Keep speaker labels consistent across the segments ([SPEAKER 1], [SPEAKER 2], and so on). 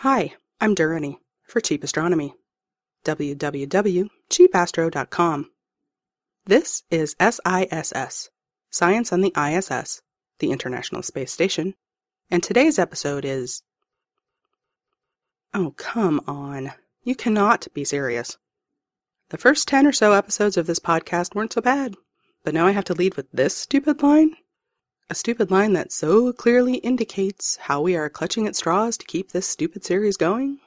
[SPEAKER 1] Hi, I'm Durrani for Cheap Astronomy. www.cheapastro.com. This is SISS, Science on the ISS, the International Space Station, and today's episode is. Oh, come on. You cannot be serious. The first 10 or so episodes of this podcast weren't so bad, but now I have to lead with this stupid line? A stupid line that so clearly indicates how we are clutching at straws to keep this stupid series going?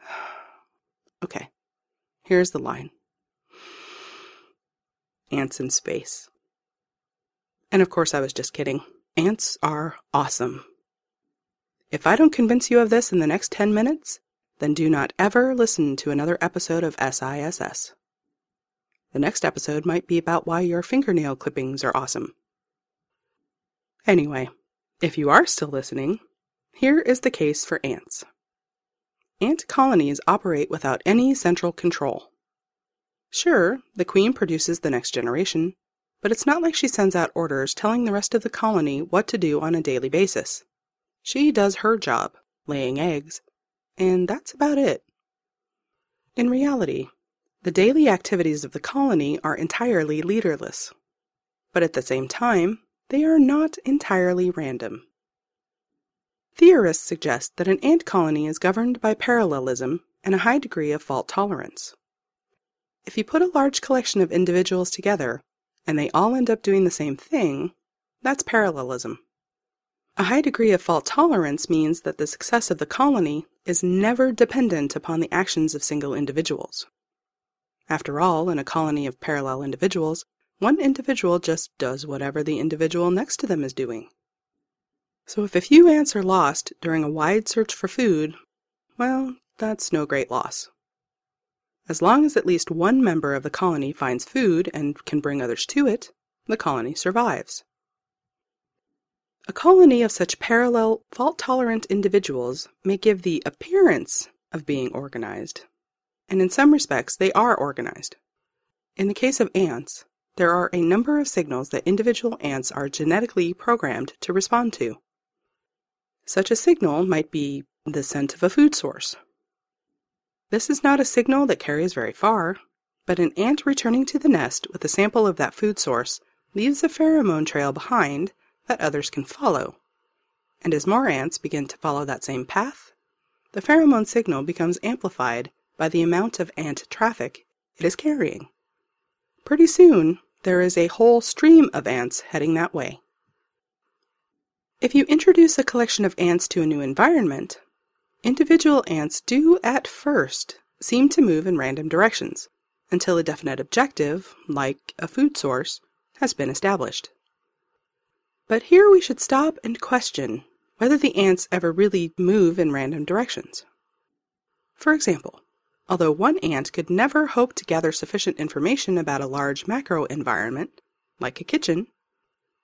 [SPEAKER 1] okay, here's the line Ants in space. And of course, I was just kidding. Ants are awesome. If I don't convince you of this in the next 10 minutes, then do not ever listen to another episode of SISS. The next episode might be about why your fingernail clippings are awesome. Anyway, if you are still listening, here is the case for ants. Ant colonies operate without any central control. Sure, the queen produces the next generation, but it's not like she sends out orders telling the rest of the colony what to do on a daily basis. She does her job, laying eggs, and that's about it. In reality, the daily activities of the colony are entirely leaderless. But at the same time, they are not entirely random. Theorists suggest that an ant colony is governed by parallelism and a high degree of fault tolerance. If you put a large collection of individuals together and they all end up doing the same thing, that's parallelism. A high degree of fault tolerance means that the success of the colony is never dependent upon the actions of single individuals. After all, in a colony of parallel individuals, one individual just does whatever the individual next to them is doing. So if a few ants are lost during a wide search for food, well, that's no great loss. As long as at least one member of the colony finds food and can bring others to it, the colony survives. A colony of such parallel, fault tolerant individuals may give the appearance of being organized, and in some respects they are organized. In the case of ants, there are a number of signals that individual ants are genetically programmed to respond to. Such a signal might be the scent of a food source. This is not a signal that carries very far, but an ant returning to the nest with a sample of that food source leaves a pheromone trail behind that others can follow. And as more ants begin to follow that same path, the pheromone signal becomes amplified by the amount of ant traffic it is carrying. Pretty soon, there is a whole stream of ants heading that way. If you introduce a collection of ants to a new environment, individual ants do at first seem to move in random directions until a definite objective, like a food source, has been established. But here we should stop and question whether the ants ever really move in random directions. For example, although one ant could never hope to gather sufficient information about a large macro environment, like a kitchen,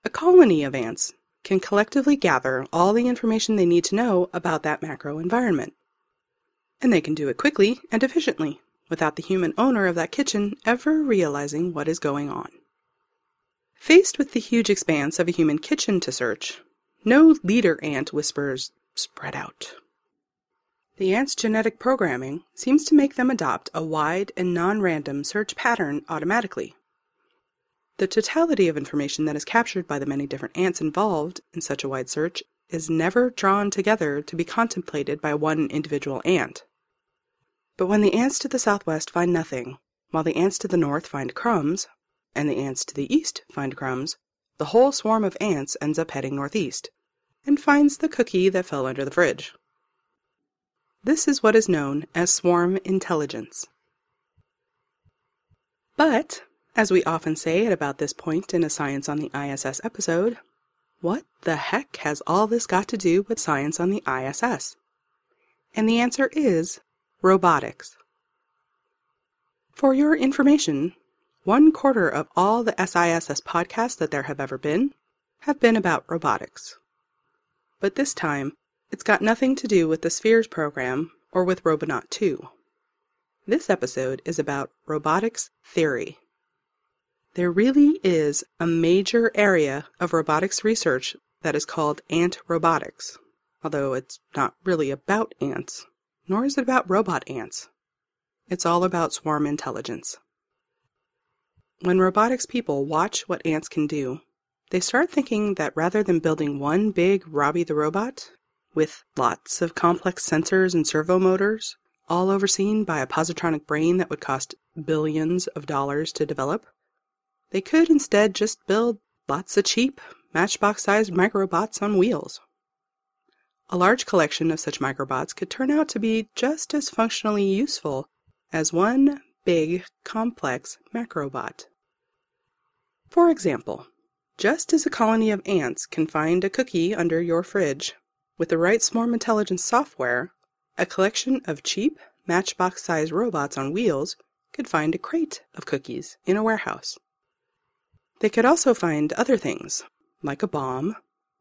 [SPEAKER 1] a colony of ants can collectively gather all the information they need to know about that macro environment. And they can do it quickly and efficiently, without the human owner of that kitchen ever realizing what is going on. Faced with the huge expanse of a human kitchen to search, no leader ant whispers, spread out. The ant's genetic programming seems to make them adopt a wide and non-random search pattern automatically. The totality of information that is captured by the many different ants involved in such a wide search is never drawn together to be contemplated by one individual ant. But when the ants to the southwest find nothing, while the ants to the north find crumbs, and the ants to the east find crumbs, the whole swarm of ants ends up heading northeast, and finds the cookie that fell under the fridge. This is what is known as swarm intelligence. But, as we often say at about this point in a Science on the ISS episode, what the heck has all this got to do with science on the ISS? And the answer is robotics. For your information, one quarter of all the SISS podcasts that there have ever been have been about robotics. But this time, it's got nothing to do with the Spheres program or with Robonaut 2. This episode is about robotics theory. There really is a major area of robotics research that is called ant robotics, although it's not really about ants, nor is it about robot ants. It's all about swarm intelligence. When robotics people watch what ants can do, they start thinking that rather than building one big Robbie the robot, with lots of complex sensors and servo motors, all overseen by a positronic brain that would cost billions of dollars to develop, they could instead just build lots of cheap, matchbox sized microbots on wheels. A large collection of such microbots could turn out to be just as functionally useful as one big, complex macrobot. For example, just as a colony of ants can find a cookie under your fridge, with the right swarm intelligence software, a collection of cheap, matchbox sized robots on wheels could find a crate of cookies in a warehouse. They could also find other things, like a bomb,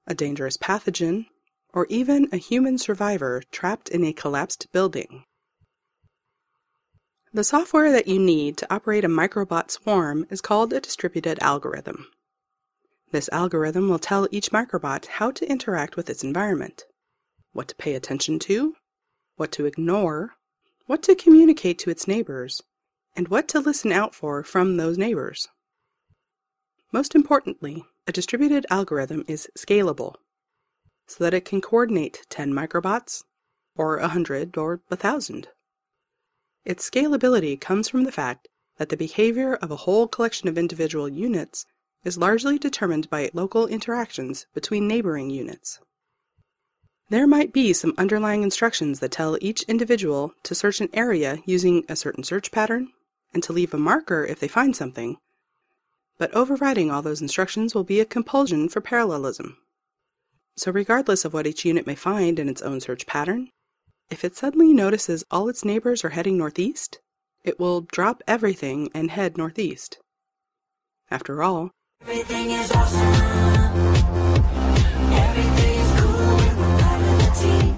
[SPEAKER 1] a dangerous pathogen, or even a human survivor trapped in a collapsed building. The software that you need to operate a microbot swarm is called a distributed algorithm. This algorithm will tell each microbot how to interact with its environment, what to pay attention to, what to ignore, what to communicate to its neighbors, and what to listen out for from those neighbors. Most importantly, a distributed algorithm is scalable, so that it can coordinate 10 microbots, or 100, or 1,000. Its scalability comes from the fact that the behavior of a whole collection of individual units is largely determined by local interactions between neighboring units. There might be some underlying instructions that tell each individual to search an area using a certain search pattern and to leave a marker if they find something, but overriding all those instructions will be a compulsion for parallelism. So, regardless of what each unit may find in its own search pattern, if it suddenly notices all its neighbors are heading northeast, it will drop everything and head northeast. After all, everything is awesome. cool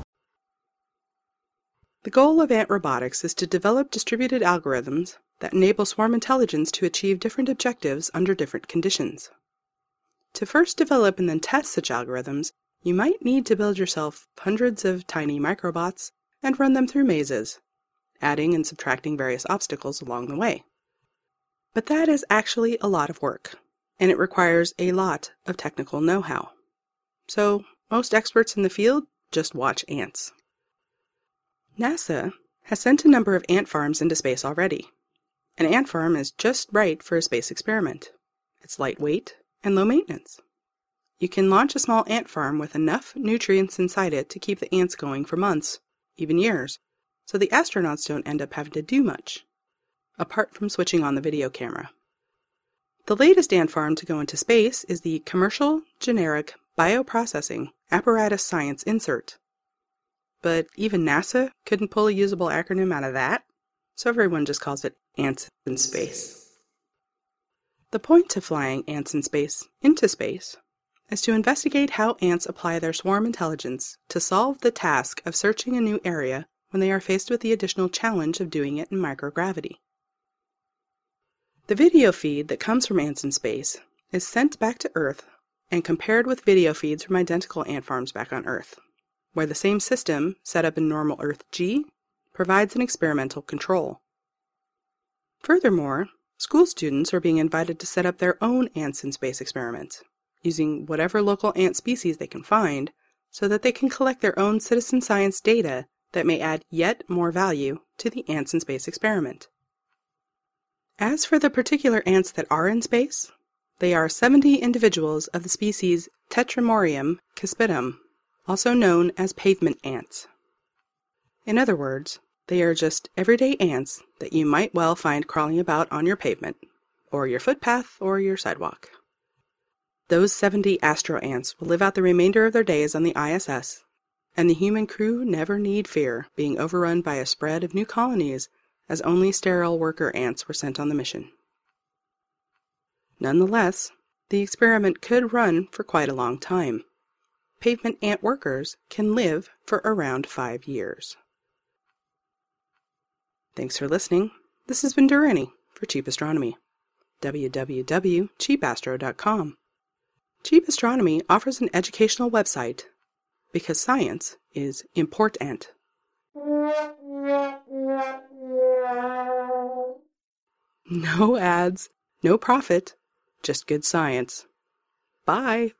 [SPEAKER 1] the goal of ant robotics is to develop distributed algorithms that enable swarm intelligence to achieve different objectives under different conditions. To first develop and then test such algorithms, you might need to build yourself hundreds of tiny microbots and run them through mazes, adding and subtracting various obstacles along the way. But that is actually a lot of work, and it requires a lot of technical know how. So, most experts in the field just watch ants. NASA has sent a number of ant farms into space already. An ant farm is just right for a space experiment. It's lightweight and low maintenance. You can launch a small ant farm with enough nutrients inside it to keep the ants going for months even years, so the astronauts don't end up having to do much, apart from switching on the video camera. The latest ant farm to go into space is the Commercial Generic Bioprocessing Apparatus Science Insert. But even NASA couldn't pull a usable acronym out of that, so everyone just calls it Ants in Space. The point of flying ants in space into space is to investigate how ants apply their swarm intelligence to solve the task of searching a new area when they are faced with the additional challenge of doing it in microgravity. The video feed that comes from ants in space is sent back to Earth and compared with video feeds from identical ant farms back on Earth, where the same system, set up in normal Earth G, provides an experimental control. Furthermore, school students are being invited to set up their own ants in space experiments using whatever local ant species they can find so that they can collect their own citizen science data that may add yet more value to the ants in space experiment. As for the particular ants that are in space, they are 70 individuals of the species Tetramorium caespitum, also known as pavement ants. In other words, they are just everyday ants that you might well find crawling about on your pavement, or your footpath, or your sidewalk. Those 70 astro ants will live out the remainder of their days on the ISS, and the human crew never need fear being overrun by a spread of new colonies as only sterile worker ants were sent on the mission. Nonetheless, the experiment could run for quite a long time. Pavement ant workers can live for around five years. Thanks for listening. This has been Durrani for Cheap Astronomy. www.cheapastro.com. Cheap Astronomy offers an educational website, because science is important. No ads, no profit, just good science. Bye.